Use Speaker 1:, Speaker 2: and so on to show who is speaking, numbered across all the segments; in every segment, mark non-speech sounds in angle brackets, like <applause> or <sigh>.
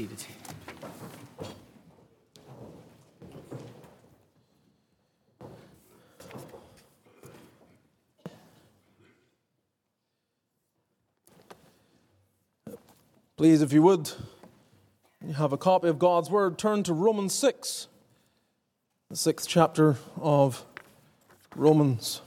Speaker 1: seated. Please, if you would, you have a copy of God's Word, turn to Romans 6, the sixth chapter of Romans.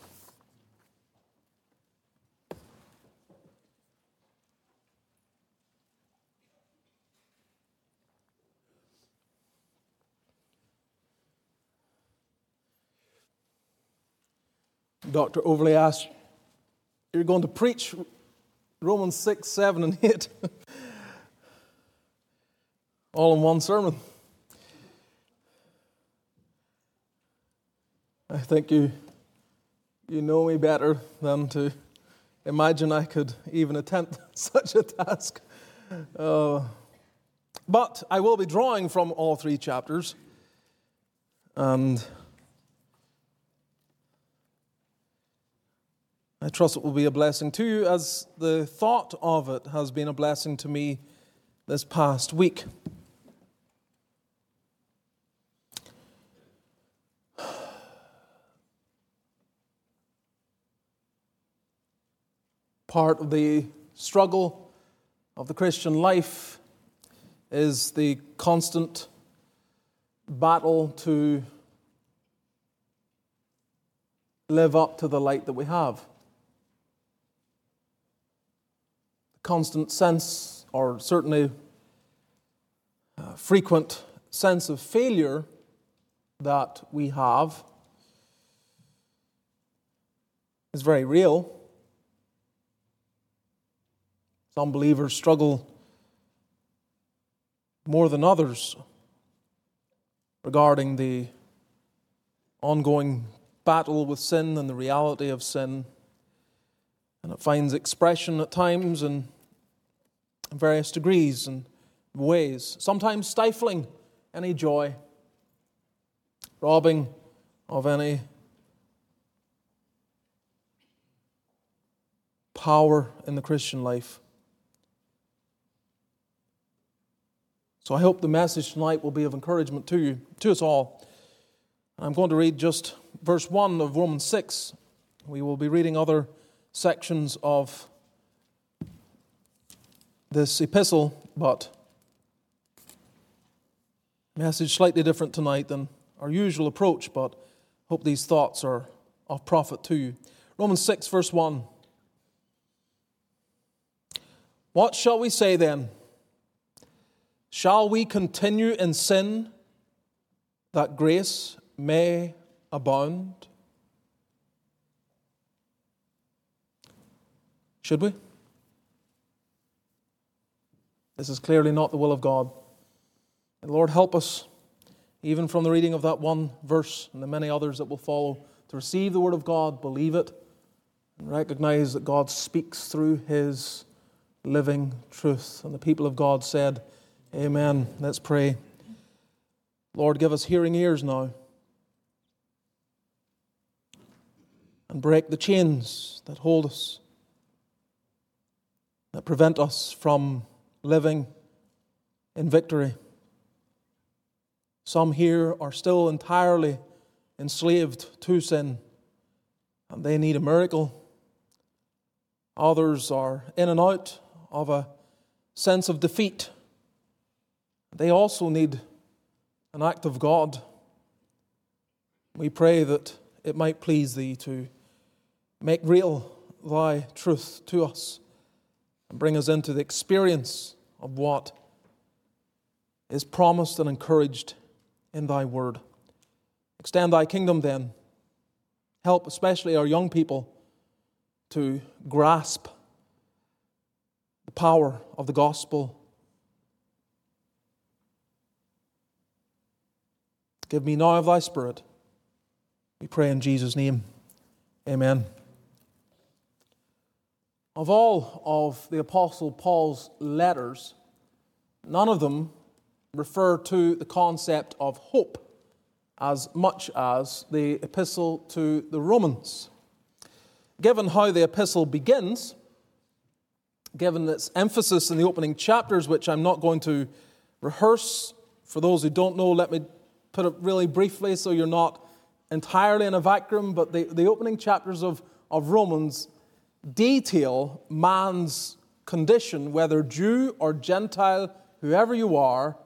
Speaker 1: Dr. Overley asked, You're going to preach Romans 6, 7, and 8 <laughs> all in one sermon. I think you, you know me better than to imagine I could even attempt <laughs> such a task. Uh, but I will be drawing from all three chapters, and I trust it will be a blessing to you as the thought of it has been a blessing to me this past week. Part of the struggle of the Christian life is the constant battle to live up to the light that we have. Constant sense, or certainly uh, frequent sense of failure that we have is very real. Some believers struggle more than others regarding the ongoing battle with sin and the reality of sin. And it finds expression at times in various degrees and ways, sometimes stifling any joy, robbing of any power in the Christian life. So I hope the message tonight will be of encouragement to you, to us all. I'm going to read just verse 1 of Romans 6. We will be reading other sections of this epistle, but message slightly different tonight than our usual approach, but hope these thoughts are of profit to you. Romans 6, verse 1. What shall we say then? Shall we continue in sin that grace may abound? Should we? This is clearly not the will of God. And Lord, help us, even from the reading of that one verse and the many others that will follow, to receive the Word of God, believe it, and recognize that God speaks through His living truth. And the people of God said, Amen. Let's pray. Lord, give us hearing ears now. And break the chains that hold us, that prevent us from living in victory. Some here are still entirely enslaved to sin, and they need a miracle. Others are in and out of a sense of defeat. They also need an act of God. We pray that it might please Thee to make real Thy truth to us and bring us into the experience of what is promised and encouraged in thy word. Extend thy kingdom then. Help especially our young people to grasp the power of the gospel. Give me now of thy spirit. We pray in Jesus' name. Amen. Of all of the Apostle Paul's letters, none of them refer to the concept of hope as much as the epistle to the Romans. Given how the epistle begins, given its emphasis in the opening chapters, which I'm not going to rehearse. For those who don't know, let me put it really briefly so you're not entirely in a vacuum. But the, the opening chapters of, of Romans detail man's condition, whether Jew or Gentile, whoever you are,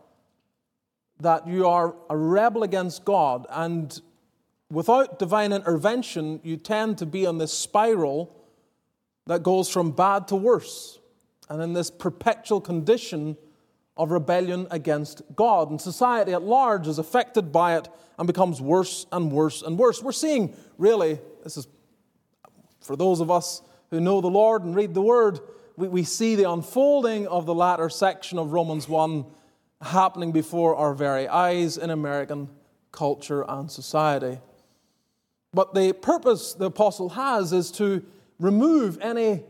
Speaker 1: that you are a rebel against God. And without divine intervention, you tend to be on this spiral that goes from bad to worse. And in this perpetual condition of rebellion against God. And society at large is affected by it and becomes worse and worse and worse. We're seeing, really, this is for those of us who know the Lord and read the Word, we, we see the unfolding of the latter section of Romans 1 happening before our very eyes in American culture and society. But the purpose the apostle has is to remove any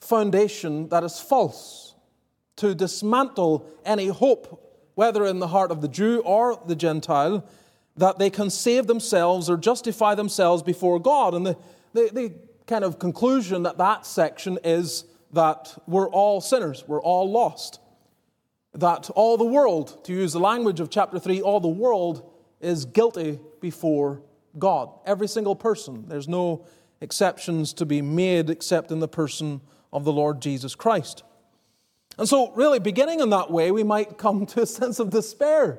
Speaker 1: foundation that is false, to dismantle any hope, whether in the heart of the Jew or the Gentile, that they can save themselves or justify themselves before God. And the, the, the kind of conclusion that that section is that we're all sinners, we're all lost. That all the world, to use the language of chapter 3, all the world is guilty before God. Every single person. There's no exceptions to be made except in the person of the Lord Jesus Christ. And so, really, beginning in that way, we might come to a <laughs> sense of despair.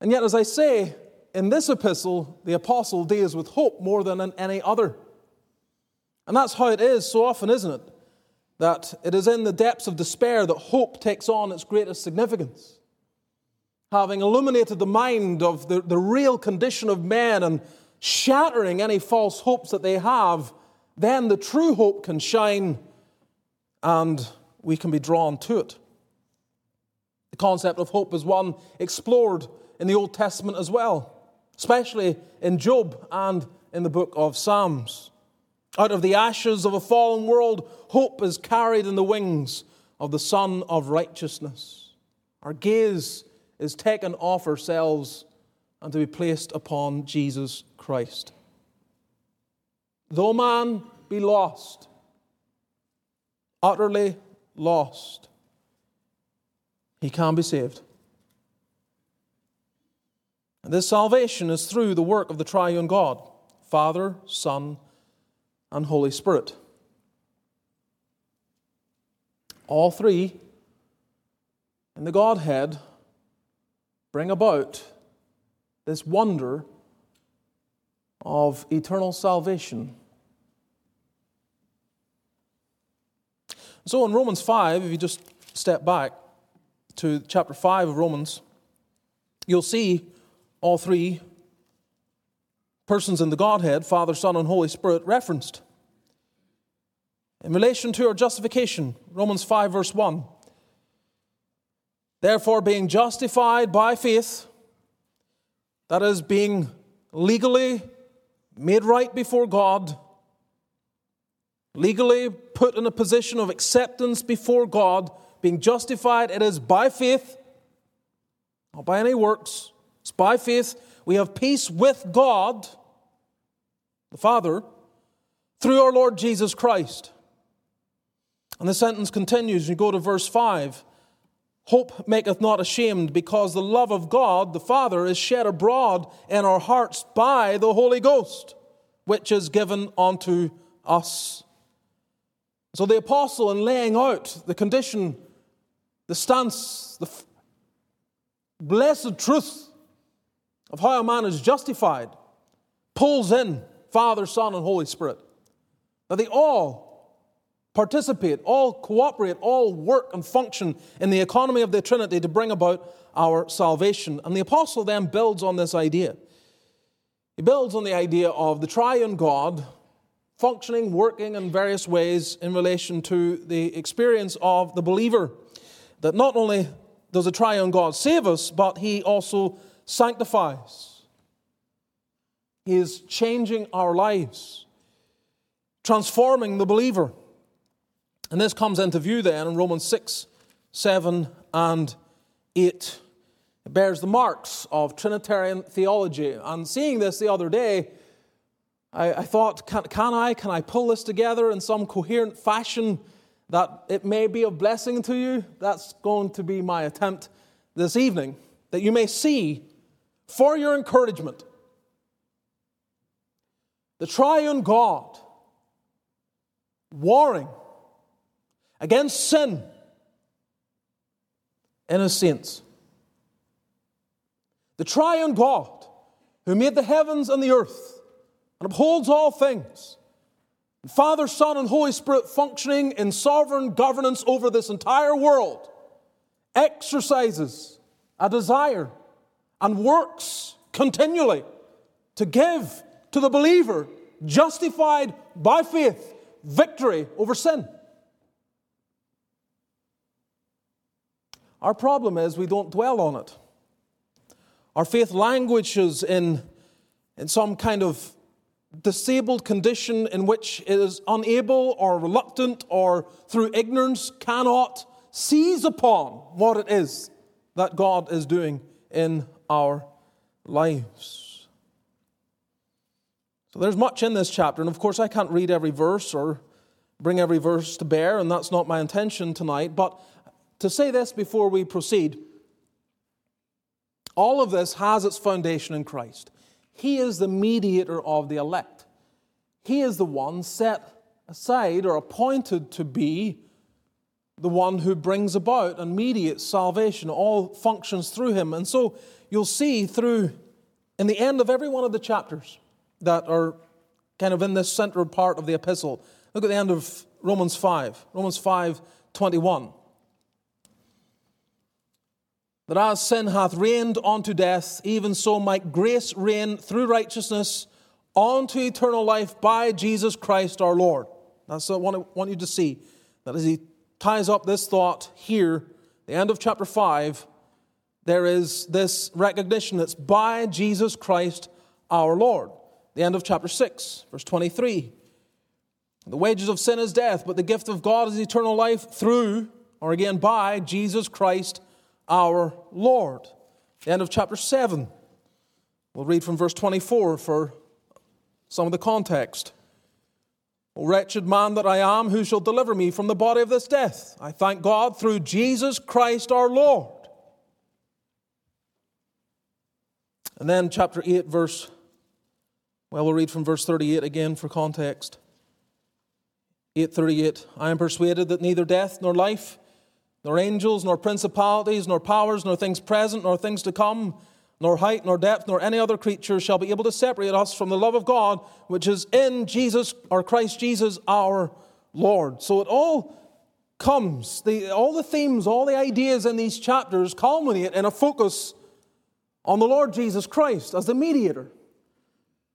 Speaker 1: And yet, as I say, in this epistle, the apostle deals with hope more than in any other. And that's how it is so often, isn't it? That it is in the depths of despair that hope takes on its greatest significance. Having illuminated the mind of the, the real condition of men and shattering any false hopes that they have, then the true hope can shine and we can be drawn to it. The concept of hope is one explored in the Old Testament as well, especially in Job and in the book of Psalms. Out of the ashes of a fallen world, hope is carried in the wings of the Son of Righteousness. Our gaze is taken off ourselves and to be placed upon Jesus Christ. Though man be lost, utterly lost, he can be saved. And this salvation is through the work of the triune God Father, Son, and Holy Spirit. All three in the Godhead bring about this wonder of eternal salvation. So in Romans 5, if you just step back to chapter 5 of Romans, you'll see all three persons in the Godhead, Father, Son, and Holy Spirit, referenced. In relation to our justification, Romans 5, verse 1. Therefore, being justified by faith, that is, being legally made right before God, legally put in a position of acceptance before God, being justified, it is by faith, not by any works. It's by faith. We have peace with God, the Father, through our Lord Jesus Christ. And the sentence continues. You go to verse 5. Hope maketh not ashamed, because the love of God the Father is shed abroad in our hearts by the Holy Ghost, which is given unto us. So the apostle, in laying out the condition, the stance, the blessed truth of how a man is justified, pulls in Father, Son, and Holy Spirit. That they all participate, all cooperate, all work and function in the economy of the Trinity to bring about our salvation. And the apostle then builds on this idea. He builds on the idea of the triune God functioning, working in various ways in relation to the experience of the believer. That not only does the triune God save us, but he also sanctifies. He is changing our lives, transforming the believer. And this comes into view then in Romans 6, 7, and 8. It bears the marks of Trinitarian theology. And seeing this the other day, I, I thought, can, can, I? Can I pull this together in some coherent fashion that it may be a blessing to you. That's going to be my attempt this evening, that you may see for your encouragement the triune God warring against sin in his saints. The triune God who made the heavens and the earth and upholds all things. Father, Son, and Holy Spirit functioning in sovereign governance over this entire world exercises a desire and works continually to give to the believer, justified by faith, victory over sin. Our problem is we don't dwell on it. Our faith languishes in, in some kind of disabled condition in which it is unable or reluctant or through ignorance cannot seize upon what it is that God is doing in our lives. So there's much in this chapter, and of course, I can't read every verse or bring every verse to bear, and that's not my intention tonight. But to say this before we proceed, all of this has its foundation in Christ. He is the mediator of the elect. He is the one set aside or appointed to be the one who brings about and mediates salvation. All functions through him. And so you'll see through, in the end of every one of the chapters that are kind of in this central part of the epistle, look at the end of Romans 5, Romans 5 21 that as sin hath reigned unto death, even so might grace reign through righteousness unto eternal life by Jesus Christ our Lord. That's what I want you to see. That as he ties up this thought here, the end of chapter 5, there is this recognition that's by Jesus Christ our Lord. The end of chapter 6, verse 23. The wages of sin is death, but the gift of God is eternal life through, or again by, Jesus Christ our Lord. The end of chapter 7. We'll read from verse 24 for some of the context. O wretched man that I am, who shall deliver me from the body of this death? I thank God through Jesus Christ our Lord. And then chapter 8, verse, well, we'll read from verse 38 again for context. 838 I am persuaded that neither death nor life nor angels, nor principalities, nor powers, nor things present, nor things to come, nor height, nor depth, nor any other creature shall be able to separate us from the love of God which is in Jesus or Christ Jesus our Lord. So it all comes, the, all the themes, all the ideas in these chapters culminate in a focus on the Lord Jesus Christ as the mediator,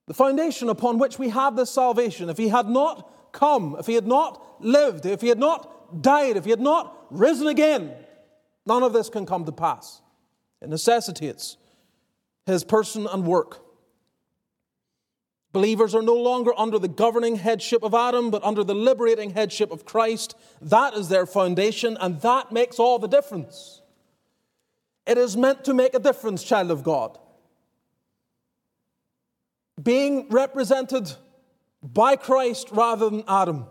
Speaker 1: the foundation upon which we have this salvation. If he had not come, if he had not lived, if he had not died, if he had not risen again, none of this can come to pass. It necessitates his person and work. Believers are no longer under the governing headship of Adam, but under the liberating headship of Christ. That is their foundation, and that makes all the difference. It is meant to make a difference, child of God. Being represented by Christ rather than Adam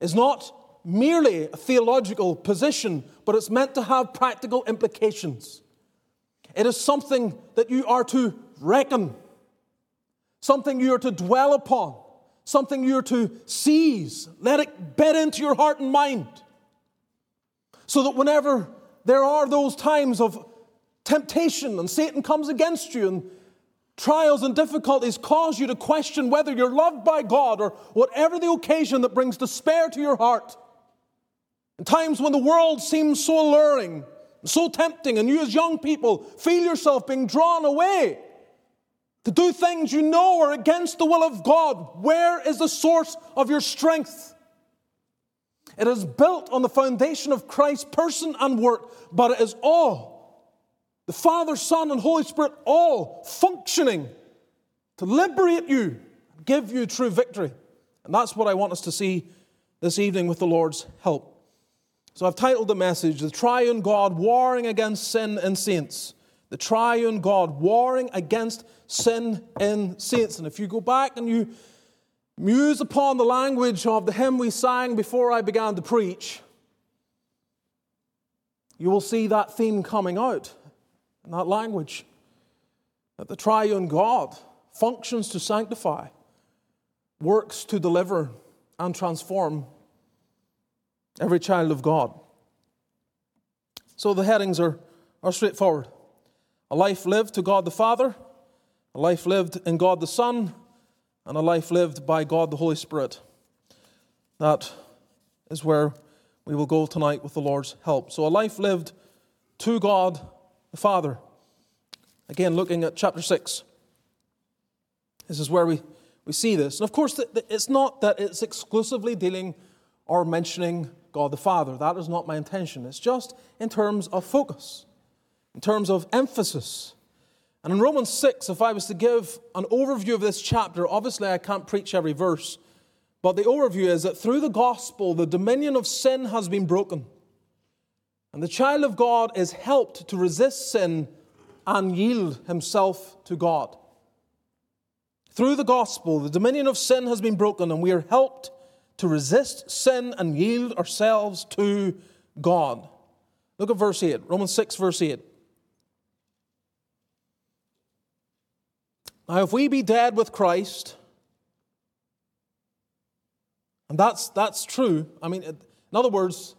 Speaker 1: is not merely a theological position, but it's meant to have practical implications. It is something that you are to reckon, something you are to dwell upon, something you are to seize. Let it bed into your heart and mind. So that whenever there are those times of temptation and Satan comes against you and trials and difficulties cause you to question whether you're loved by God or whatever the occasion that brings despair to your heart, in times when the world seems so alluring, so tempting, and you as young people feel yourself being drawn away to do things you know are against the will of God, where is the source of your strength? It is built on the foundation of Christ's person and work, but it is all the Father, Son, and Holy Spirit all functioning to liberate you, give you true victory. And that's what I want us to see this evening with the Lord's help. So I've titled the message, The Triune God Warring Against Sin in Saints. The Triune God Warring Against Sin in Saints. And if you go back and you muse upon the language of the hymn we sang before I began to preach, you will see that theme coming out in that language that the triune God functions to sanctify, works to deliver and transform every child of God. So the headings are, are straightforward a life lived to God the Father, a life lived in God the Son, and a life lived by God the Holy Spirit. That is where we will go tonight with the Lord's help. So, a life lived to God the Father. Again, looking at chapter 6. This is where we, we see this. And of course, it's not that it's exclusively dealing or mentioning God the Father. That is not my intention. It's just in terms of focus, in terms of emphasis. And in Romans 6, if I was to give an overview of this chapter, obviously I can't preach every verse, but the overview is that through the gospel, the dominion of sin has been broken. And the child of God is helped to resist sin and yield himself to God. Through the gospel, the dominion of sin has been broken, and we are helped to resist sin and yield ourselves to God. Look at verse 8, Romans 6, verse 8. Now, if we be dead with Christ, and that's, that's true, I mean, in other words,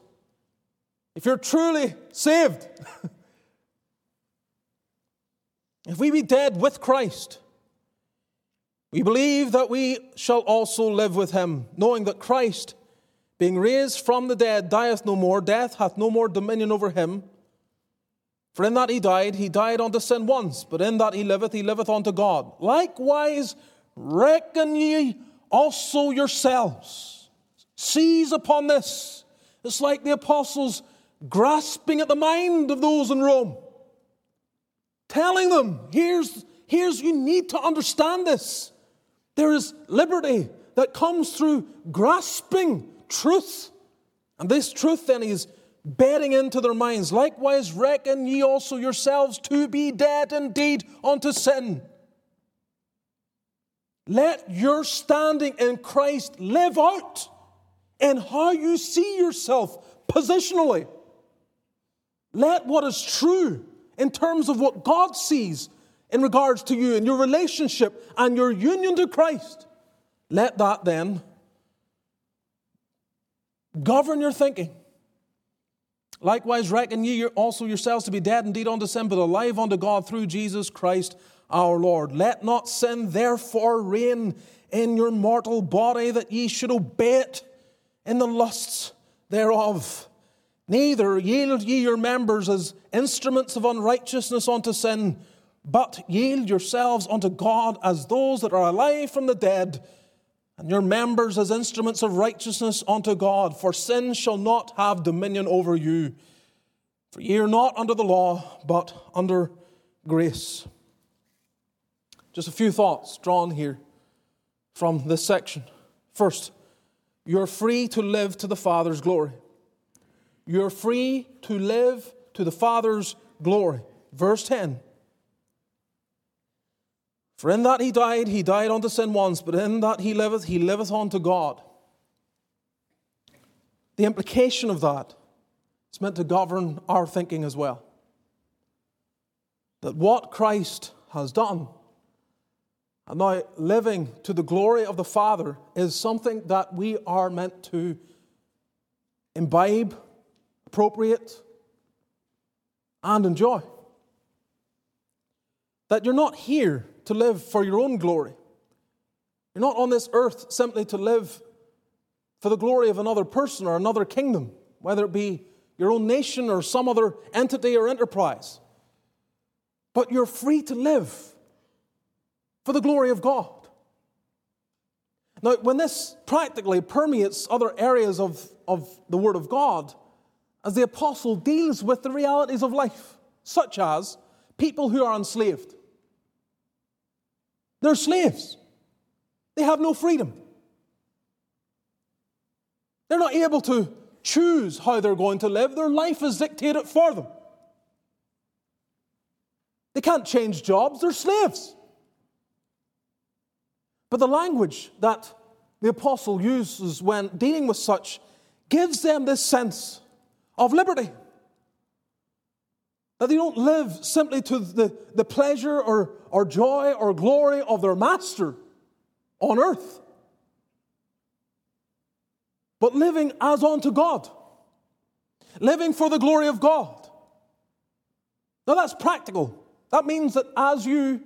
Speaker 1: if you're truly saved, <laughs> if we be dead with Christ, we believe that we shall also live with him, knowing that Christ, being raised from the dead, dieth no more, death hath no more dominion over him. For in that he died, he died unto sin once, but in that he liveth, he liveth unto God. Likewise, reckon ye also yourselves. Seize upon this. It's like the apostles grasping at the mind of those in Rome, telling them, here's, here's you need to understand this. There is liberty that comes through grasping truth. And this truth then is bedding into their minds. Likewise, reckon ye also yourselves to be dead indeed unto sin. Let your standing in Christ live out in how you see yourself positionally. Let what is true in terms of what God sees in regards to you and your relationship and your union to Christ, let that then govern your thinking. Likewise, reckon ye also yourselves to be dead indeed unto sin, but alive unto God through Jesus Christ our Lord. Let not sin therefore reign in your mortal body, that ye should obey it in the lusts thereof. Neither yield ye your members as instruments of unrighteousness unto sin, but yield yourselves unto God as those that are alive from the dead and your members as instruments of righteousness unto God, for sin shall not have dominion over you. For ye are not under the law, but under grace. Just a few thoughts drawn here from this section. First, you're free to live to the Father's glory. You're free to live to the Father's glory. Verse 10 for in that he died, he died unto sin once, but in that he liveth, he liveth unto God. The implication of that is meant to govern our thinking as well. That what Christ has done, and now living to the glory of the Father, is something that we are meant to imbibe, appropriate, and enjoy. That you're not here to live for your own glory. You're not on this earth simply to live for the glory of another person or another kingdom, whether it be your own nation or some other entity or enterprise. But you're free to live for the glory of God. Now, when this practically permeates other areas of, of the Word of God, as the apostle deals with the realities of life, such as people who are enslaved, they're slaves. They have no freedom. They're not able to choose how they're going to live. Their life is dictated for them. They can't change jobs, they're slaves. But the language that the apostle uses when dealing with such gives them this sense of liberty. That they don't live simply to the, the pleasure or, or joy or glory of their master on earth, but living as unto God, living for the glory of God. Now that's practical. That means that as you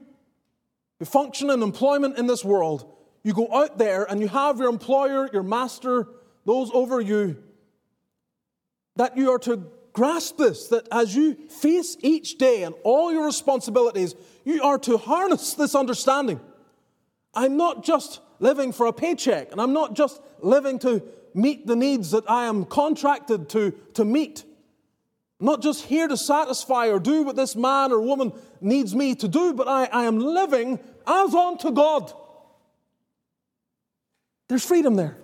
Speaker 1: function in employment in this world, you go out there and you have your employer, your master, those over you, that you are to grasp this, that as you face each day and all your responsibilities, you are to harness this understanding. I'm not just living for a paycheck, and I'm not just living to meet the needs that I am contracted to, to meet. I'm not just here to satisfy or do what this man or woman needs me to do, but I, I am living as unto God. There's freedom there.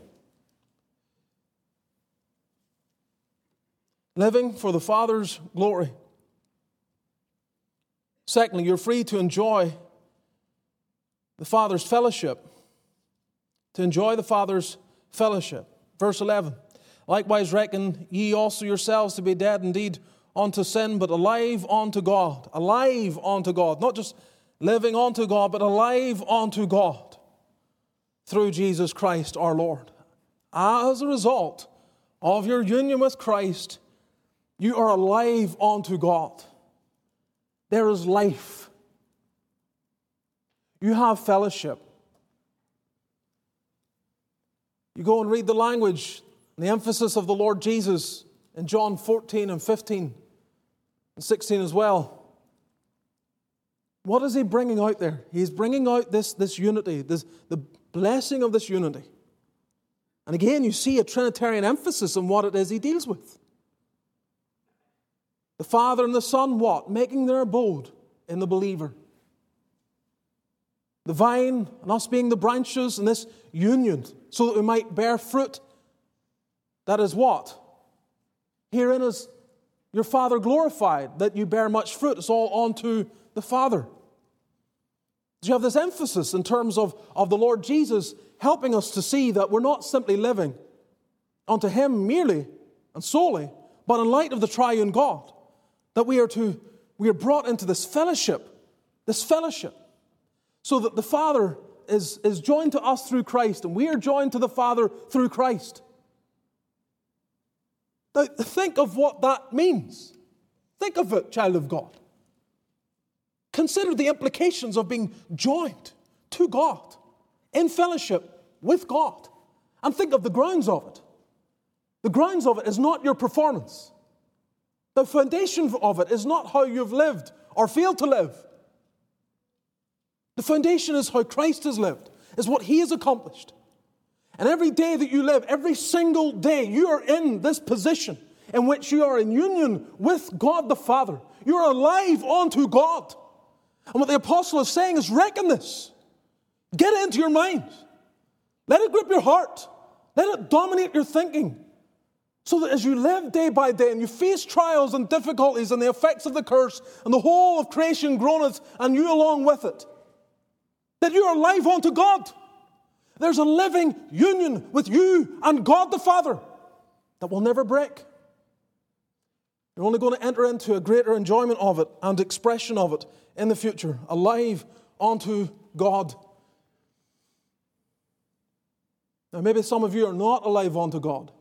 Speaker 1: Living for the Father's glory. Secondly, you're free to enjoy the Father's fellowship. To enjoy the Father's fellowship. Verse 11 Likewise, reckon ye also yourselves to be dead indeed unto sin, but alive unto God. Alive unto God. Not just living unto God, but alive unto God through Jesus Christ our Lord. As a result of your union with Christ, you are alive unto God. There is life. You have fellowship. You go and read the language, the emphasis of the Lord Jesus in John 14 and 15 and 16 as well. What is he bringing out there? He's bringing out this, this unity, this, the blessing of this unity. And again, you see a Trinitarian emphasis on what it is he deals with. The Father and the Son, what? Making their abode in the believer. The vine and us being the branches in this union so that we might bear fruit. That is what? Herein is your Father glorified, that you bear much fruit. It's all unto the Father. Do You have this emphasis in terms of, of the Lord Jesus helping us to see that we're not simply living unto Him merely and solely, but in light of the triune God, that we are to we are brought into this fellowship, this fellowship, so that the Father is, is joined to us through Christ, and we are joined to the Father through Christ. Now, think of what that means. Think of it, child of God. Consider the implications of being joined to God in fellowship with God. And think of the grounds of it. The grounds of it is not your performance. The foundation of it is not how you've lived or failed to live. The foundation is how Christ has lived, is what he has accomplished. And every day that you live, every single day, you are in this position in which you are in union with God the Father. You are alive unto God. And what the apostle is saying is reckon this. Get it into your mind. Let it grip your heart. Let it dominate your thinking. So that as you live day by day and you face trials and difficulties and the effects of the curse and the whole of creation groaneth and you along with it, that you are alive unto God. There's a living union with you and God the Father that will never break. You're only going to enter into a greater enjoyment of it and expression of it in the future, alive unto God. Now, maybe some of you are not alive unto God.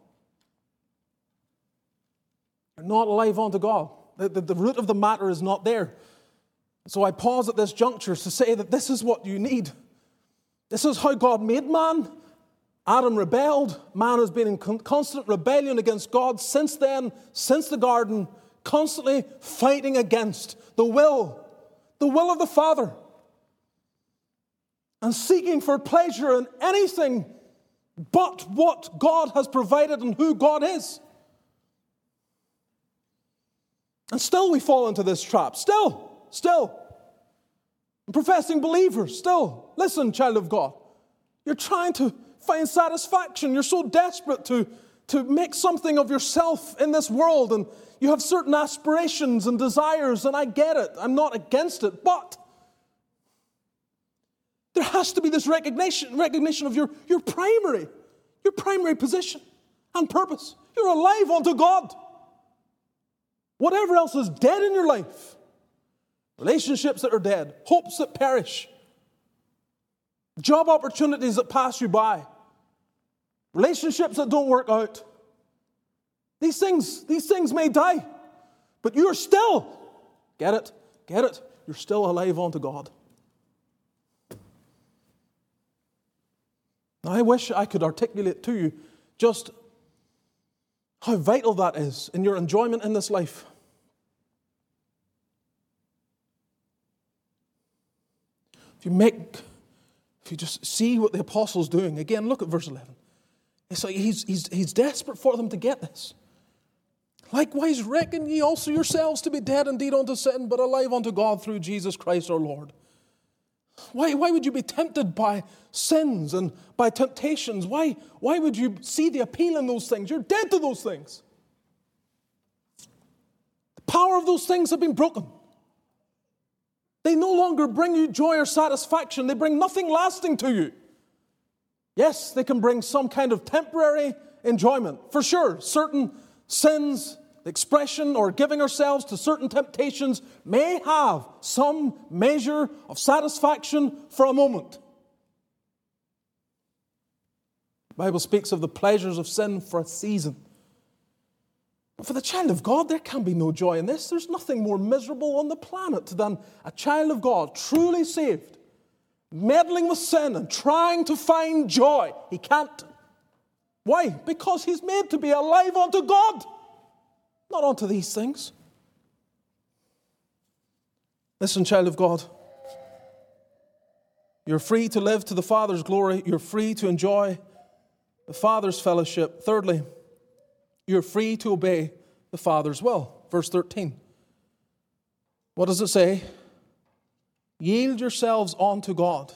Speaker 1: You're not alive unto God. The, the, the root of the matter is not there. So I pause at this juncture to say that this is what you need. This is how God made man. Adam rebelled. Man has been in constant rebellion against God since then, since the garden, constantly fighting against the will, the will of the Father, and seeking for pleasure in anything but what God has provided and who God is. And still we fall into this trap. Still, still professing believers still. Listen, child of God. You're trying to find satisfaction. You're so desperate to, to make something of yourself in this world, and you have certain aspirations and desires, and I get it. I'm not against it, but there has to be this recognition, recognition of your, your primary, your primary position and purpose. You're alive unto God. Whatever else is dead in your life, relationships that are dead, hopes that perish, job opportunities that pass you by, relationships that don't work out. These things, these things may die, but you're still, get it, get it, you're still alive unto God. Now, I wish I could articulate to you just how vital that is in your enjoyment in this life. If you make, if you just see what the apostle's doing, again, look at verse 11. It's like he's, he's, he's desperate for them to get this. Likewise, reckon ye also yourselves to be dead indeed unto sin, but alive unto God through Jesus Christ our Lord. Why, why would you be tempted by sins and by temptations? Why, why would you see the appeal in those things? You're dead to those things. The power of those things have been broken. They no longer bring you joy or satisfaction, they bring nothing lasting to you. Yes, they can bring some kind of temporary enjoyment, for sure. Certain sins, expression, or giving ourselves to certain temptations may have some measure of satisfaction for a moment. The Bible speaks of the pleasures of sin for a season. But for the child of God, there can be no joy in this. There's nothing more miserable on the planet than a child of God, truly saved, meddling with sin and trying to find joy. He can't. Why? Because he's made to be alive unto God, not unto these things. Listen, child of God. You're free to live to the Father's glory. You're free to enjoy the Father's fellowship. Thirdly, you're free to obey the Father's will. Verse 13. What does it say? Yield yourselves unto God.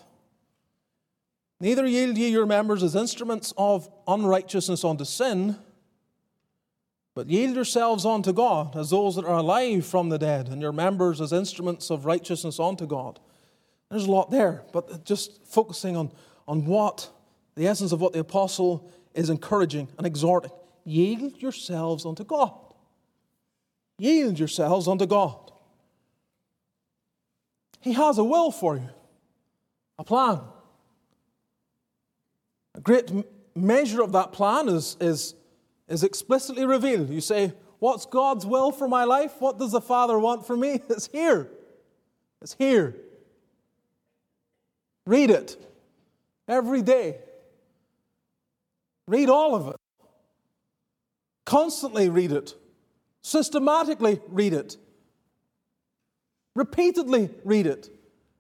Speaker 1: Neither yield ye your members as instruments of unrighteousness unto sin, but yield yourselves unto God as those that are alive from the dead, and your members as instruments of righteousness unto God. There's a lot there, but just focusing on, on what the essence of what the apostle is encouraging and exhorting. Yield yourselves unto God. Yield yourselves unto God. He has a will for you, a plan. A great measure of that plan is, is, is explicitly revealed. You say, What's God's will for my life? What does the Father want for me? <laughs> It's here. It's here. Read it every day. Read all of it. Constantly read it. Systematically read it. Repeatedly read it.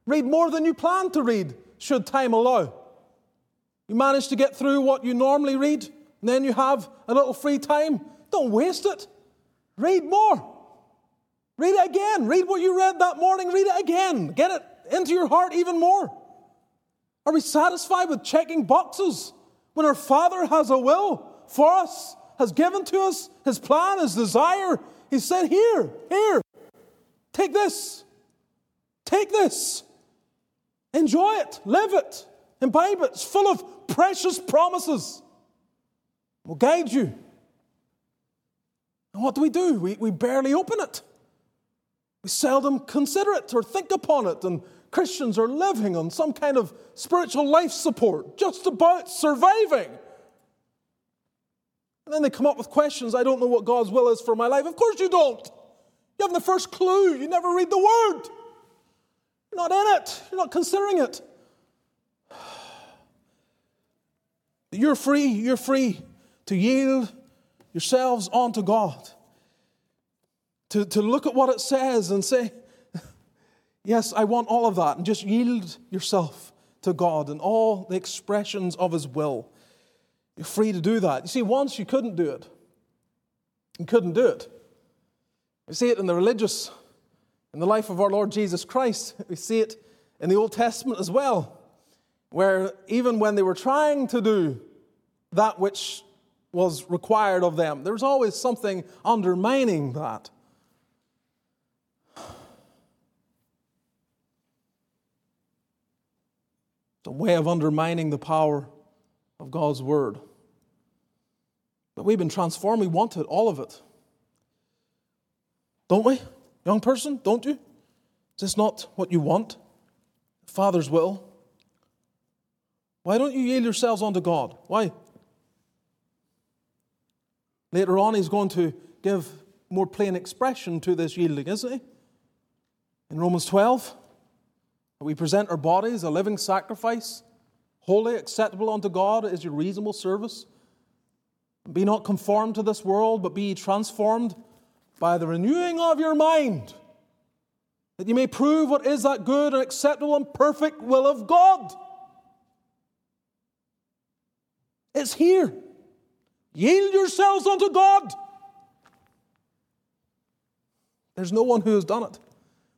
Speaker 1: Read more than you plan to read, should time allow. You manage to get through what you normally read, and then you have a little free time. Don't waste it. Read more. Read it again. Read what you read that morning. Read it again. Get it into your heart even more. Are we satisfied with checking boxes when our Father has a will for us, has given to us his plan, his desire? He said, Here, here, take this. Take this. Enjoy it. Live it. Imbibe it. It's full of precious promises. We'll guide you. And what do we do? We, we barely open it. We seldom consider it or think upon it. And Christians are living on some kind of spiritual life support, just about surviving. And then they come up with questions I don't know what God's will is for my life. Of course you don't. You haven't the first clue. You never read the word. You're not in it, you're not considering it. <sighs> You're free, you're free to yield yourselves unto God. To, to look at what it says and say, <laughs> Yes, I want all of that, and just yield yourself to God and all the expressions of His will. You're free to do that. You see, once you couldn't do it. You couldn't do it. You see it in the religious in the life of our Lord Jesus Christ. We see it in the Old Testament as well, where even when they were trying to do that which was required of them, there's always something undermining that. It's a way of undermining the power of God's Word. But we've been transformed. We want it, all of it. Don't we? Young person, don't you? Is this not what you want? Father's will. Why don't you yield yourselves unto God? Why? Later on, he's going to give more plain expression to this yielding, isn't he? In Romans 12, we present our bodies a living sacrifice, holy, acceptable unto God is your reasonable service. Be not conformed to this world, but be transformed by the renewing of your mind, that you may prove what is that good and acceptable and perfect will of God. It's here. Yield yourselves unto God. There's no one who has done it.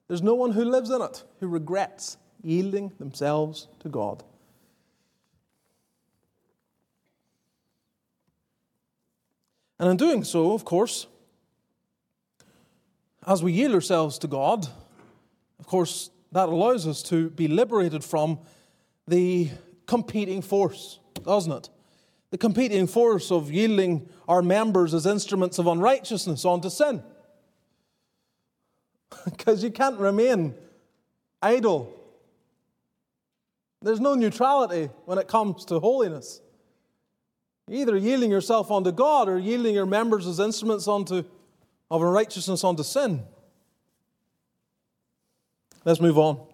Speaker 1: There's no one who lives in it who regrets yielding themselves to God. And in doing so, of course, as we yield ourselves to God, of course, that allows us to be liberated from the competing force, doesn't it? The competing force of yielding our members as instruments of unrighteousness unto sin. <laughs> Because you can't remain idle. There's no neutrality when it comes to holiness. Either yielding yourself unto God or yielding your members as instruments unto, of unrighteousness unto sin. Let's move on.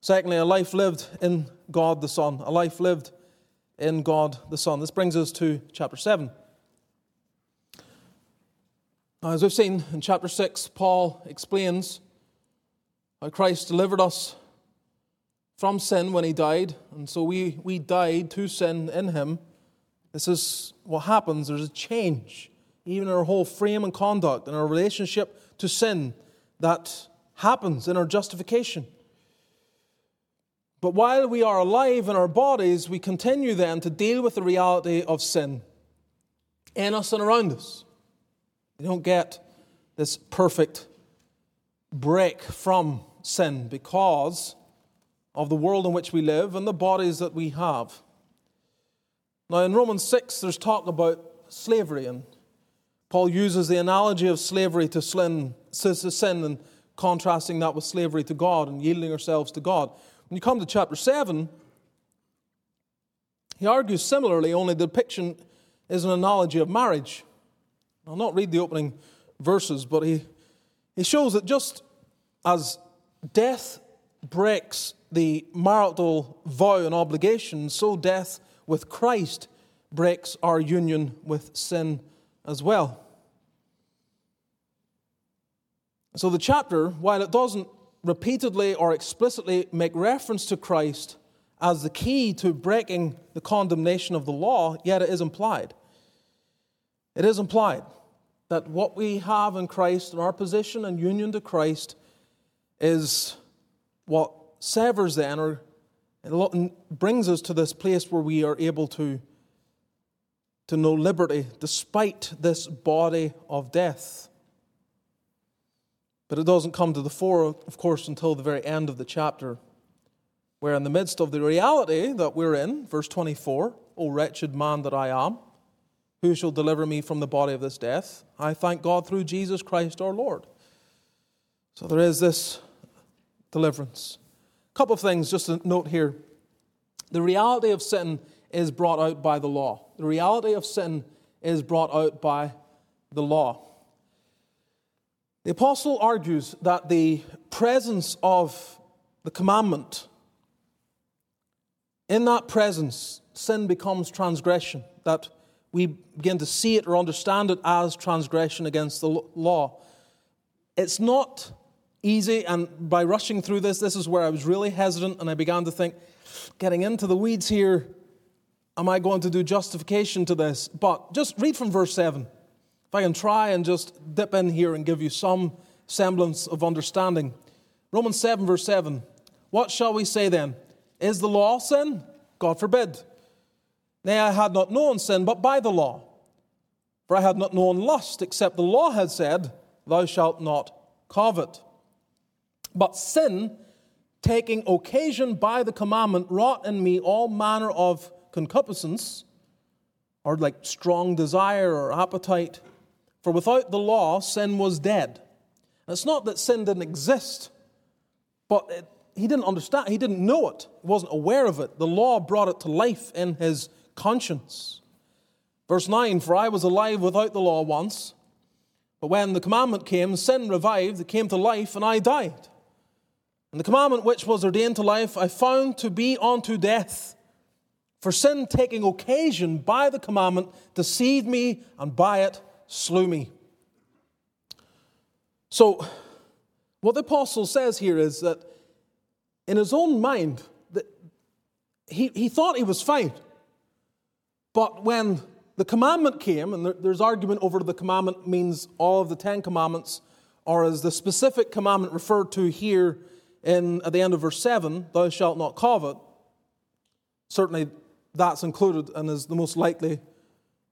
Speaker 1: Secondly, a life lived in God the Son. A life lived in God the Son. This brings us to chapter 7. Now, as we've seen in chapter 6, Paul explains how Christ delivered us from sin when he died, and so we, we died to sin in him. This is what happens. There's a change, even in our whole frame and conduct, and our relationship to sin, that happens in our justification. But while we are alive in our bodies, we continue then to deal with the reality of sin in us and around us. You don't get this perfect break from sin because of the world in which we live and the bodies that we have. Now, in Romans 6, there's talk about slavery, and Paul uses the analogy of slavery to sin, and contrasting that with slavery to God and yielding ourselves to God. When you come to chapter 7, he argues similarly, only the depiction is an analogy of marriage. I'll not read the opening verses, but he, he shows that just as death breaks the marital vow and obligation, so death with Christ breaks our union with sin as well. So the chapter, while it doesn't repeatedly or explicitly make reference to Christ as the key to breaking the condemnation of the law, yet it is implied. It is implied that what we have in Christ and our position and union to Christ is what severs then or brings us to this place where we are able to, to know liberty despite this body of death. But it doesn't come to the fore, of course, until the very end of the chapter, where in the midst of the reality that we're in, verse 24, O wretched man that I am, who shall deliver me from the body of this death? I thank God through Jesus Christ our Lord. So there is this deliverance. Couple of things just to note here. The reality of sin is brought out by the law. The reality of sin is brought out by the law. The apostle argues that the presence of the commandment, in that presence, sin becomes transgression, that we begin to see it or understand it as transgression against the law. It's not easy, and by rushing through this, this is where I was really hesitant, and I began to think, getting into the weeds here, am I going to do justification to this? But just read from verse 7. If I can try and just dip in here and give you some semblance of understanding. Romans 7, verse 7. What shall we say then? Is the law sin? God forbid. Nay, I had not known sin but by the law. For I had not known lust, except the law had said, Thou shalt not covet. But sin, taking occasion by the commandment, wrought in me all manner of concupiscence, or like strong desire or appetite. For without the law, sin was dead. And it's not that sin didn't exist, but it, he didn't understand, he didn't know it, he wasn't aware of it. The law brought it to life in his conscience. Verse 9 For I was alive without the law once, but when the commandment came, sin revived, it came to life, and I died. And the commandment which was ordained to life I found to be unto death. For sin taking occasion by the commandment deceived me, and by it slew me. So, what the apostle says here is that in his own mind, that he, he thought he was fine. But when the commandment came, and there's argument over the commandment means all of the Ten Commandments, or as the specific commandment referred to here in, at the end of verse 7, thou shalt not covet. Certainly that's included and is the most likely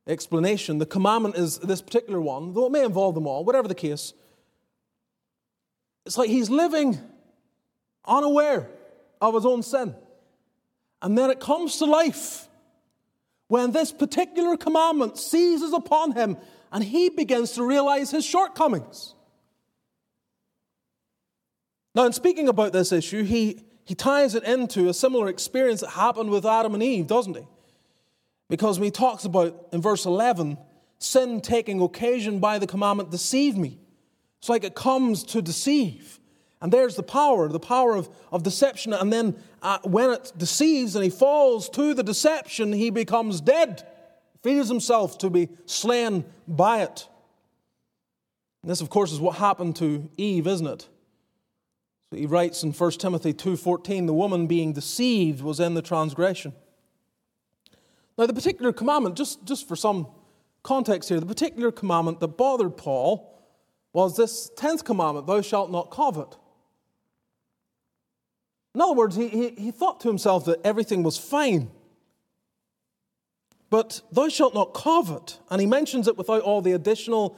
Speaker 1: explanation. The commandment is this particular one, though it may involve them all, whatever the case. It's like he's living unaware of his own sin. And then it comes to life when this particular commandment seizes upon him and he begins to realize his shortcomings. Now, in speaking about this issue, he, he ties it into a similar experience that happened with Adam and Eve, doesn't he? Because when he talks about in verse 11, sin taking occasion by the commandment deceived me. It's like it comes to deceive. And there's the power, the power of, of deception. And then uh, when it deceives and he falls to the deception, he becomes dead, feels himself to be slain by it. And this, of course, is what happened to Eve, isn't it? He writes in 1 Timothy 2:14, the woman being deceived was in the transgression. Now, the particular commandment, just, just for some context here, the particular commandment that bothered Paul was this 10th commandment, thou shalt not covet. In other words, he, he, he thought to himself that everything was fine. But thou shalt not covet. And he mentions it without all the additional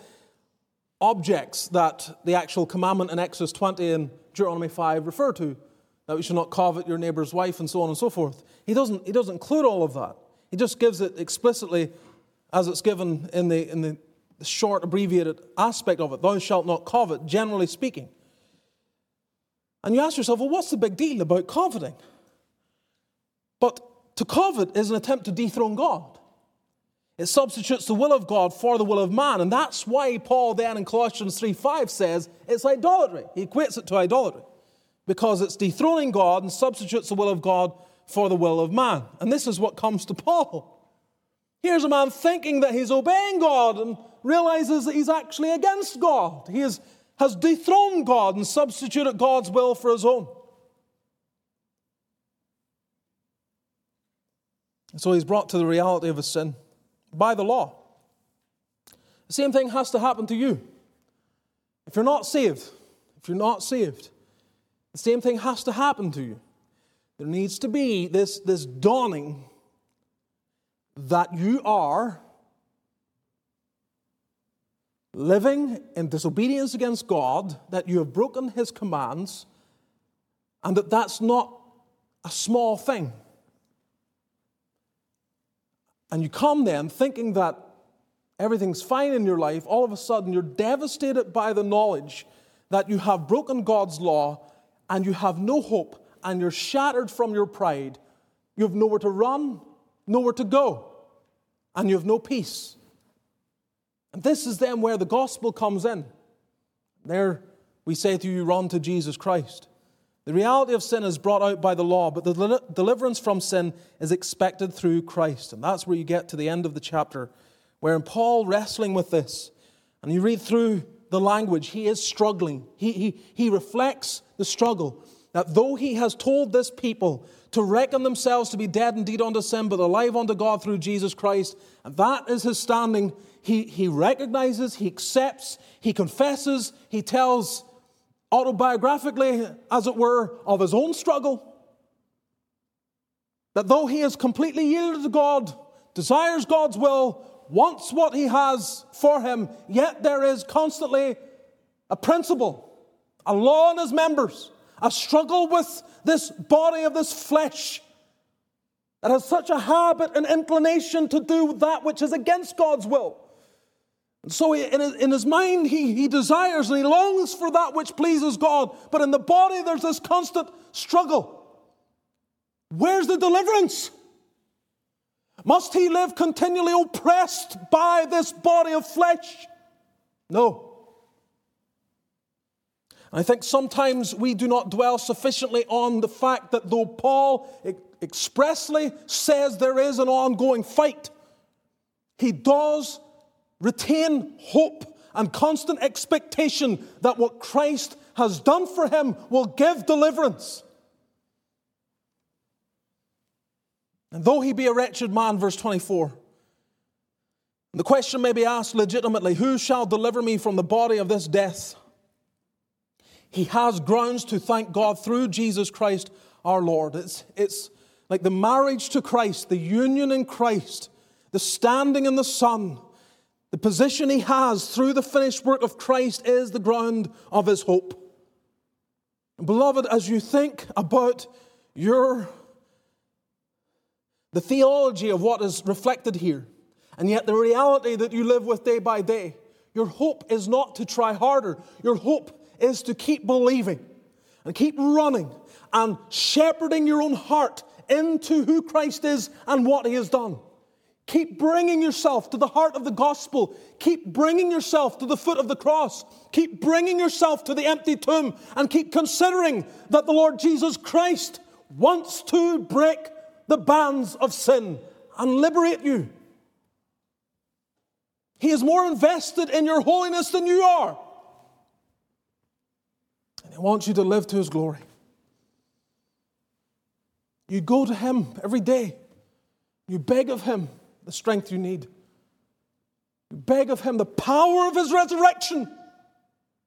Speaker 1: objects that the actual commandment in Exodus 20 and Deuteronomy 5 refer to. That we should not covet your neighbor's wife and so on and so forth. He doesn't, he doesn't include all of that. He just gives it explicitly as it's given in the, in the short, abbreviated aspect of it. Thou shalt not covet, generally speaking. And you ask yourself, well, what's the big deal about coveting? But to covet is an attempt to dethrone God. It substitutes the will of God for the will of man. And that's why Paul then in Colossians 3 5 says it's idolatry. He equates it to idolatry because it's dethroning God and substitutes the will of God for the will of man. And this is what comes to Paul. Here's a man thinking that he's obeying God and realizes that he's actually against God. He is, has dethroned God and substituted God's will for his own. So he's brought to the reality of his sin by the law. The same thing has to happen to you. If you're not saved, if you're not saved, the same thing has to happen to you. There needs to be this, this dawning that you are living in disobedience against God, that you have broken his commands, and that that's not a small thing. And you come then thinking that everything's fine in your life, all of a sudden you're devastated by the knowledge that you have broken God's law and you have no hope and you're shattered from your pride. You have nowhere to run, nowhere to go, and you have no peace. And this is then where the gospel comes in. There we say to you, run to Jesus Christ. The reality of sin is brought out by the law, but the deliverance from sin is expected through Christ. And that's where you get to the end of the chapter, where Paul wrestling with this, and you read through the language, he is struggling. He, he, he reflects the struggle that though he has told this people to reckon themselves to be dead indeed unto sin, but alive unto God through Jesus Christ, and that is his standing, he, he recognizes, he accepts, he confesses, he tells autobiographically, as it were, of his own struggle. That though he is completely yielded to God, desires God's will, wants what he has for him, yet there is constantly a principle, a law in his members a struggle with this body of this flesh that has such a habit and inclination to do that which is against God's will. So in, his, in his mind, he, he desires and he longs for that which pleases God. But in the body, there's this constant struggle. Where's the deliverance? Must he live continually oppressed by this body of flesh? No. I think sometimes we do not dwell sufficiently on the fact that though Paul expressly says there is an ongoing fight, he does retain hope and constant expectation that what Christ has done for him will give deliverance. And though he be a wretched man, verse 24, the question may be asked legitimately who shall deliver me from the body of this death? He has grounds to thank God through Jesus Christ our Lord. It's, it's like the marriage to Christ, the union in Christ, the standing in the Son, the position he has through the finished work of Christ is the ground of his hope. Beloved, as you think about your the theology of what is reflected here, and yet the reality that you live with day by day. Your hope is not to try harder. Your hope is to keep believing and keep running and shepherding your own heart into who Christ is and what He has done. Keep bringing yourself to the heart of the gospel. Keep bringing yourself to the foot of the cross. Keep bringing yourself to the empty tomb and keep considering that the Lord Jesus Christ wants to break the bands of sin and liberate you. He is more invested in your holiness than you are. And He wants you to live to His glory. You go to Him every day. You beg of Him the strength you need. You beg of Him the power of His resurrection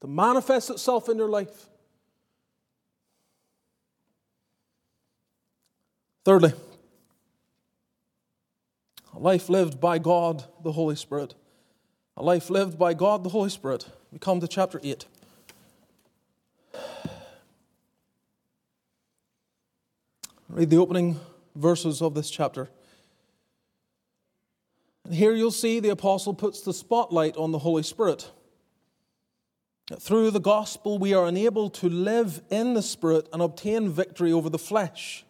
Speaker 1: to manifest itself in your life. Thirdly, a life lived by God, the Holy Spirit. A life lived by God, the Holy Spirit. We come to chapter 8. Read the opening verses of this chapter. Here you'll see the apostle puts the spotlight on the Holy Spirit. Through the gospel, we are enabled to live in the Spirit and obtain victory over the flesh.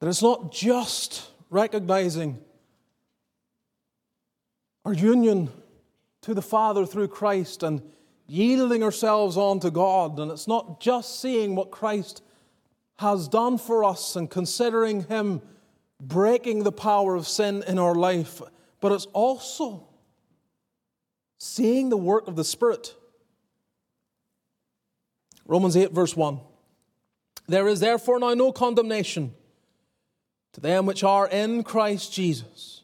Speaker 1: That it's not just recognizing our union to the Father through Christ and yielding ourselves on to God. And it's not just seeing what Christ has done for us and considering Him breaking the power of sin in our life, but it's also seeing the work of the Spirit. Romans 8, verse 1. There is therefore now no condemnation to them which are in Christ Jesus,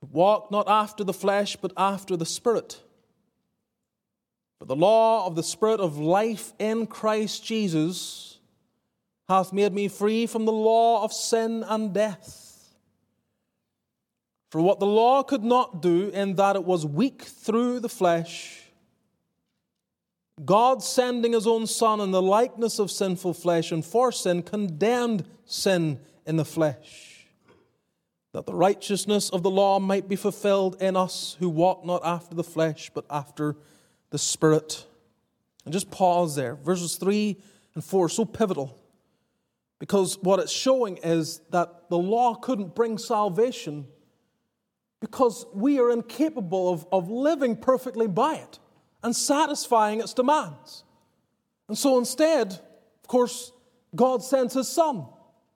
Speaker 1: who walk not after the flesh, but after the Spirit. For the law of the Spirit of life in Christ Jesus hath made me free from the law of sin and death. For what the law could not do, in that it was weak through the flesh, God sending his own Son in the likeness of sinful flesh and for sin, condemned sin in the flesh, that the righteousness of the law might be fulfilled in us who walk not after the flesh, but after the Spirit. And just pause there. Verses 3 and 4 so pivotal. Because what it's showing is that the law couldn't bring salvation because we are incapable of, of living perfectly by it and satisfying its demands. And so instead, of course, God sends his Son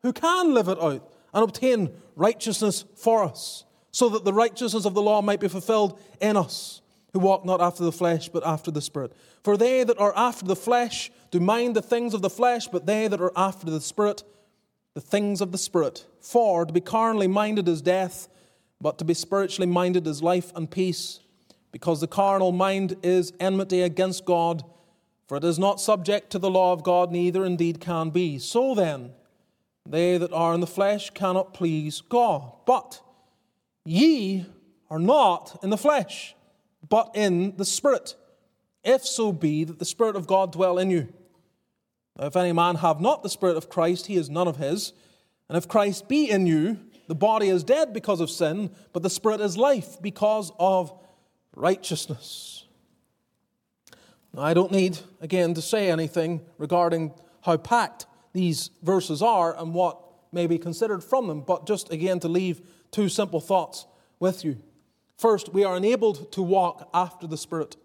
Speaker 1: who can live it out and obtain righteousness for us, so that the righteousness of the law might be fulfilled in us, who walk not after the flesh, but after the Spirit. For they that are after the flesh mind the things of the flesh, but they that are after the Spirit, the things of the Spirit. For to be carnally minded is death, but to be spiritually minded is life and peace, because the carnal mind is enmity against God, for it is not subject to the law of God, neither indeed can be. So then, they that are in the flesh cannot please God. But ye are not in the flesh, but in the Spirit, if so be that the Spirit of God dwell in you. If any man have not the Spirit of Christ, he is none of his. And if Christ be in you, the body is dead because of sin, but the spirit is life because of righteousness. Now, I don't need, again, to say anything regarding how packed these verses are and what may be considered from them, but just again to leave two simple thoughts with you. First, we are enabled to walk after the Spirit.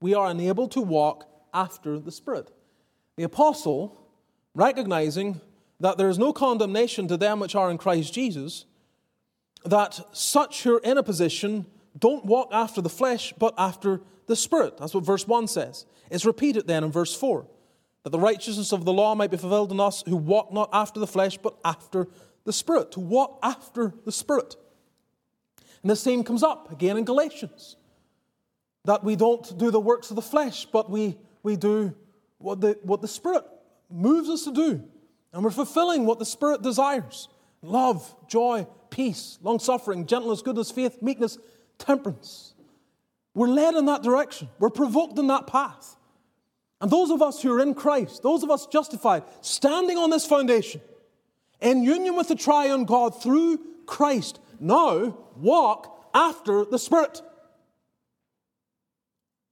Speaker 1: We are enabled to walk after the Spirit. The apostle, recognizing that there is no condemnation to them which are in Christ Jesus, that such who are in a position don't walk after the flesh, but after the Spirit. That's what verse 1 says. It's repeated then in verse 4 that the righteousness of the law might be fulfilled in us who walk not after the flesh, but after the Spirit. To walk after the Spirit. And the same comes up again in Galatians that we don't do the works of the flesh, but we, we do what the, what the Spirit moves us to do. And we're fulfilling what the Spirit desires love, joy, peace, long suffering, gentleness, goodness, faith, meekness, temperance. We're led in that direction, we're provoked in that path. And those of us who are in Christ, those of us justified, standing on this foundation, in union with the triune God through Christ, now walk after the Spirit.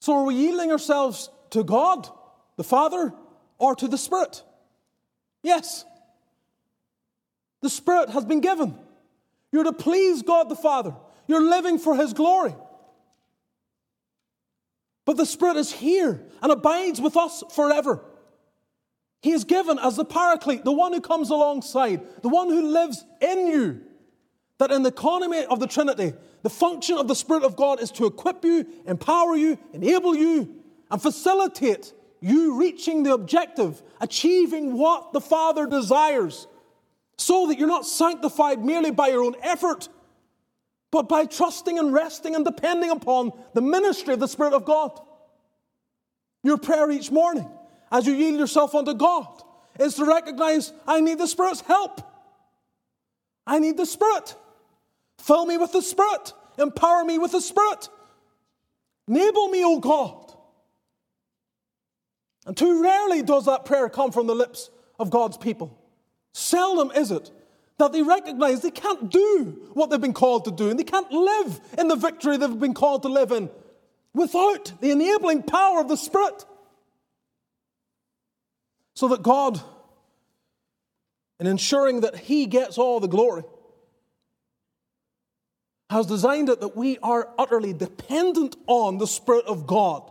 Speaker 1: So are we yielding ourselves to God, the Father, or to the Spirit? Yes. The Spirit has been given. You're to please God the Father. You're living for His glory. But the Spirit is here and abides with us forever. He is given as the paraclete, the one who comes alongside, the one who lives in you. That in the economy of the Trinity, the function of the Spirit of God is to equip you, empower you, enable you, and facilitate you reaching the objective, achieving what the Father desires, so that you're not sanctified merely by your own effort, but by trusting and resting and depending upon the ministry of the Spirit of God. Your prayer each morning, as you yield yourself unto God, is to recognize I need the Spirit's help. I need the Spirit. Fill me with the Spirit. Empower me with the Spirit. Enable me, O God. And too rarely does that prayer come from the lips of God's people. Seldom is it that they recognize they can't do what they've been called to do, and they can't live in the victory they've been called to live in without the enabling power of the Spirit. So that God, in ensuring that He gets all the glory, has designed it that we are utterly dependent on the Spirit of God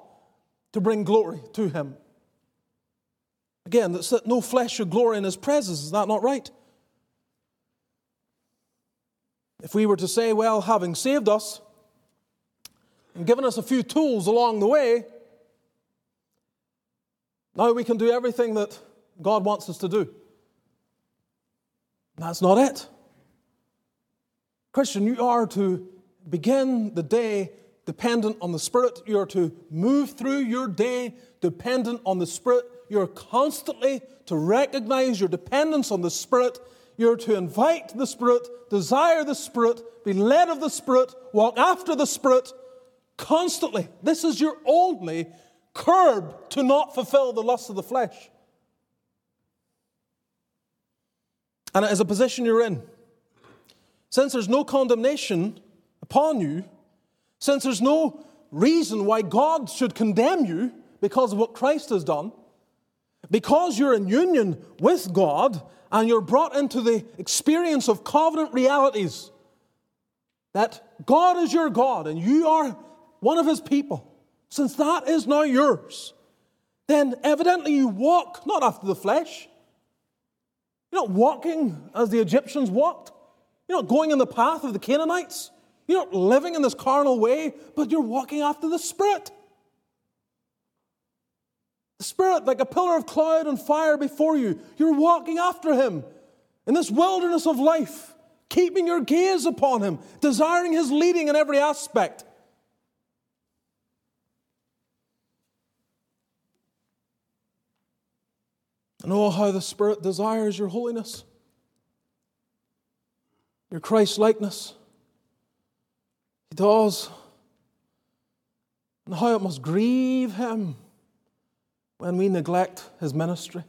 Speaker 1: to bring glory to Him. Again, that no flesh should glory in His presence. Is that not right? If we were to say, well, having saved us and given us a few tools along the way, now we can do everything that God wants us to do. That's not it. Christian, you are to begin the day dependent on the Spirit. You are to move through your day dependent on the Spirit. You're constantly to recognize your dependence on the Spirit you're to invite the Spirit, desire the Spirit, be led of the Spirit, walk after the Spirit constantly. This is your only curb to not fulfill the lust of the flesh. And it is a position you're in. Since there's no condemnation upon you, since there's no reason why God should condemn you because of what Christ has done, because you're in union with God and you're brought into the experience of covenant realities that God is your God and you are one of his people, since that is now yours, then evidently you walk not after the flesh. You're not walking as the Egyptians walked. You're not going in the path of the Canaanites. You're not living in this carnal way, but you're walking after the Spirit. Spirit, like a pillar of cloud and fire before you, you're walking after Him in this wilderness of life, keeping your gaze upon Him, desiring His leading in every aspect. And oh, how the Spirit desires your holiness, your Christ likeness. He does. And how it must grieve Him when we neglect his ministry,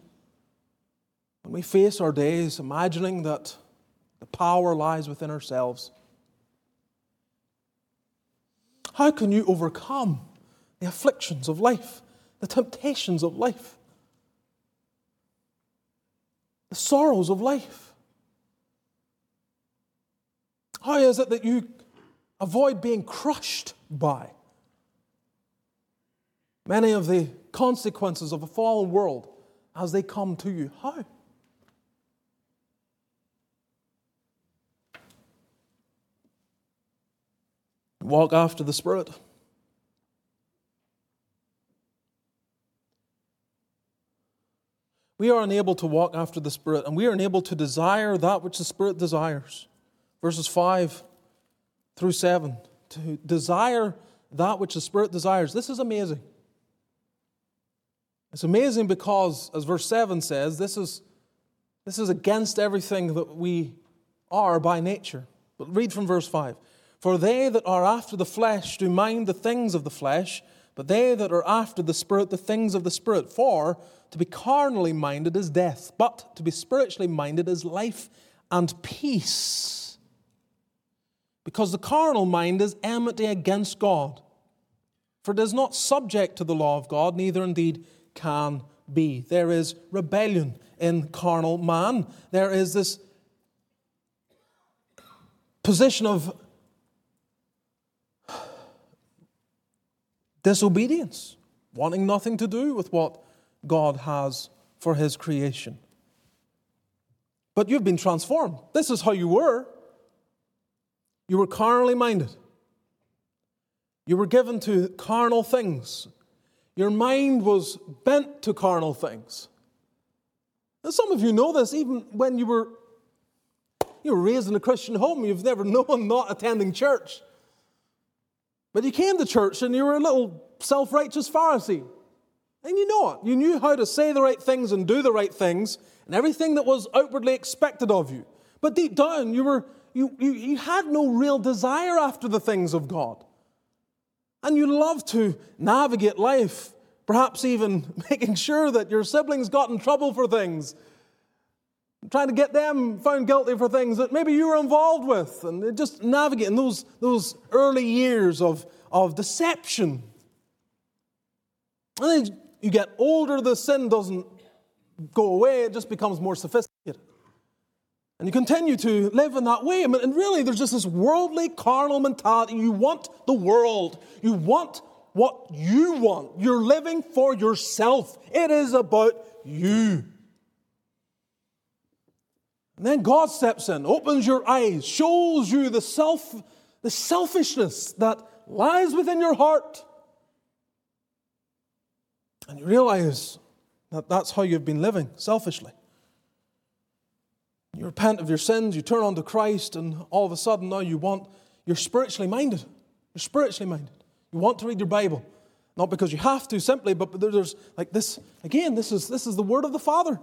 Speaker 1: when we face our days imagining that The power lies within ourselves. How can you overcome the afflictions of life, the temptations of life, the sorrows of life? How is it that you avoid being crushed by many of the consequences of a fallen world as they come to you? How? Walk after the Spirit. We are unable to walk after the Spirit, and we are unable to desire that which the Spirit desires. Verses 5 through 7. To desire that which the Spirit desires. This is amazing. It's amazing because, as verse 7 says, this is, this is against everything that we are by nature. But read from verse 5. For they that are after the flesh do mind the things of the flesh, but they that are after the Spirit, the things of the Spirit. For to be carnally minded is death, but to be spiritually minded is life and peace. Because the carnal mind is enmity against God, for it is not subject to the law of God, neither indeed can be. There is rebellion in carnal man. There is this position of disobedience, wanting nothing to do with what God has for His creation. But you've been transformed. This is how you were. You were carnally minded. You were given to carnal things. Your mind was bent to carnal things. And some of you know this even when you were you were raised in a Christian home, you've never <laughs> known not attending church. But you came to church and you were a little self righteous Pharisee. And you know it. You knew how to say the right things and do the right things and everything that was outwardly expected of you. But deep down, you, were, you, you, you had no real desire after the things of God. And you love to navigate life, perhaps even <laughs> making sure that your siblings got in trouble for things trying to get them found guilty for things that maybe you were involved with, and just navigating those, those early years of, of deception. And then you get older, the sin doesn't go away, it just becomes more sophisticated. And you continue to live in that way. And really, there's just this worldly, carnal mentality. You want the world, you want what you want. You're living for yourself, it is about you. And then God steps in, opens your eyes, shows you the self, the selfishness that lies within your heart. And you realize that that's how you've been living selfishly. You repent of your sins, you turn on to Christ, and all of a sudden now you want, you're spiritually minded. You're spiritually minded. You want to read your Bible. Not because you have to simply, but there's like this, again, this is, this is the word of the Father.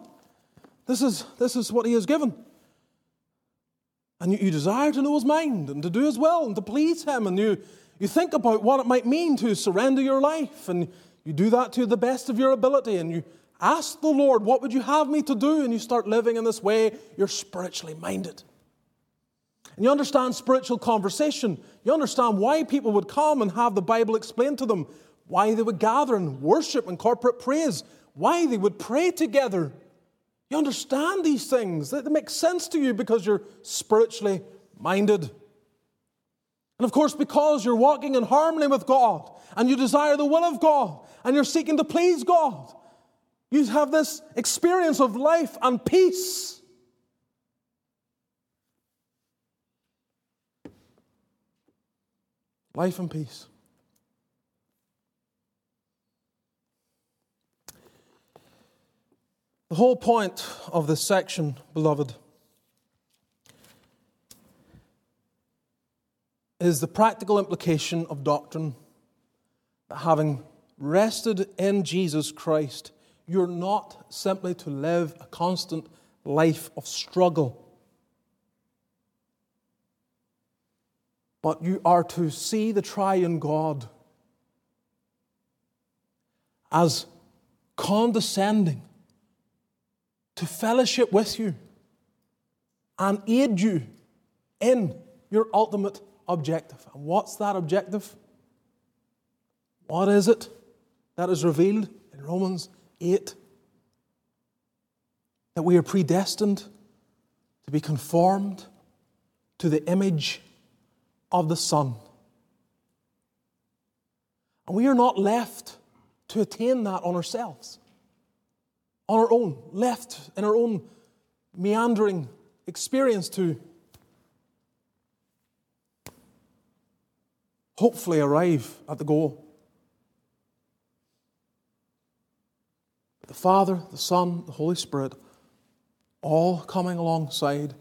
Speaker 1: This is, this is what he has given. And you, you desire to know his mind and to do his will and to please him. And you, you think about what it might mean to surrender your life. And you do that to the best of your ability. And you ask the Lord, What would you have me to do? And you start living in this way. You're spiritually minded. And you understand spiritual conversation. You understand why people would come and have the Bible explained to them, why they would gather and worship and corporate praise, why they would pray together you understand these things. They make sense to you because you're spiritually minded. And of course, because you're walking in harmony with God and you desire the will of God and you're seeking to please God, you have this experience of life and peace. Life and peace. The whole point of this section, beloved, is the practical implication of doctrine that having rested in Jesus Christ, you're not simply to live a constant life of struggle, but you are to see the triune God as condescending to fellowship with you and aid you in your ultimate objective. And what's that objective? What is it that is revealed in Romans 8? That we are predestined to be conformed to the image of the Son. And we are not left to attain that on ourselves, on our own, left in our own meandering experience to hopefully arrive at the goal. The Father, the Son, the Holy Spirit, all coming alongside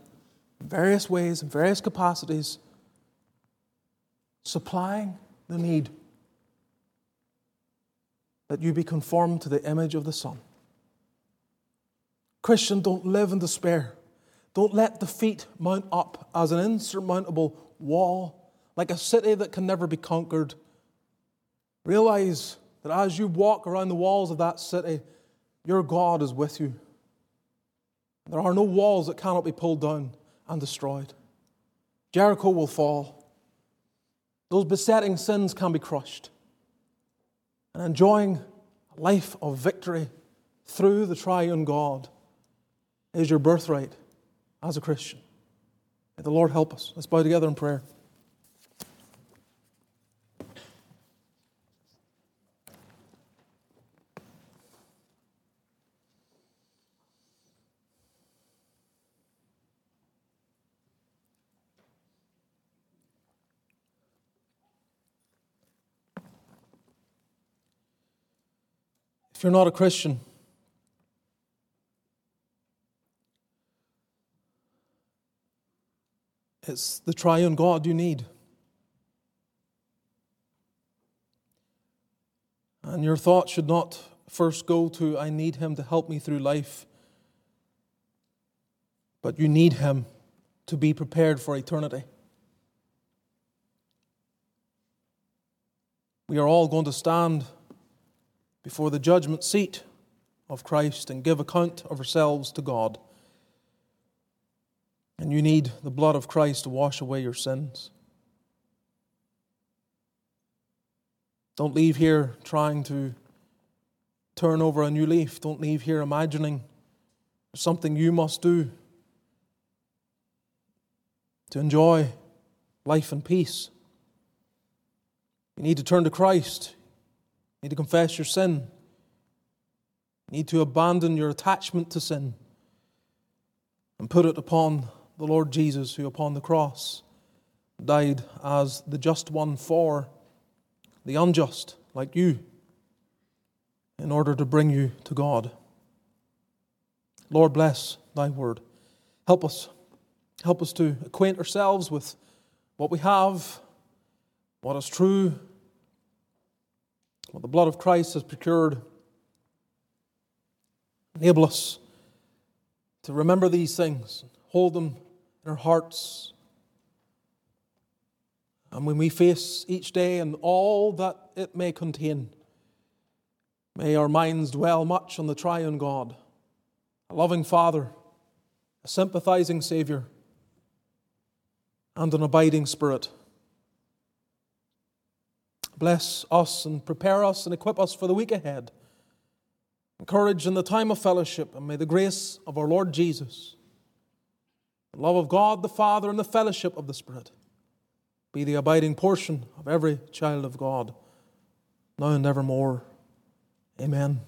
Speaker 1: in various ways, in various capacities, supplying the need that you be conformed to the image of the Son. Christian, don't live in despair. Don't let defeat mount up as an insurmountable wall, like a city that can never be conquered. Realize that as you walk around the walls of that city, your God is with you. There are no walls that cannot be pulled down and destroyed. Jericho will fall. Those besetting sins can be crushed. And enjoying a life of victory through the triune God is your birthright as a Christian. May the Lord help us. Let's bow together in prayer. If you're not a Christian, it's the triune God you need. And your thought should not first go to, I need Him to help me through life, but you need Him to be prepared for eternity. We are all going to stand before the judgment seat of Christ and give account of ourselves to God. And you need the blood of Christ to wash away your sins. Don't leave here trying to turn over a new leaf. Don't leave here imagining something you must do to enjoy life and peace. You need to turn to Christ. You need to confess your sin. You need to abandon your attachment to sin and put it upon the Lord Jesus, who upon the cross died as the just one for the unjust, like you, in order to bring you to God. Lord, bless thy word. Help us. Help us to acquaint ourselves with what we have, what is true, the blood of Christ has procured. Enable us to remember these things, hold them in our hearts. And when we face each day and all that it may contain, may our minds dwell much on the triune God, a loving Father, a sympathizing Savior, and an abiding Spirit. Bless us and prepare us and equip us for the week ahead. Encourage in the time of fellowship, and may the grace of our Lord Jesus, the love of God the Father, and the fellowship of the Spirit be the abiding portion of every child of God, now and evermore. Amen.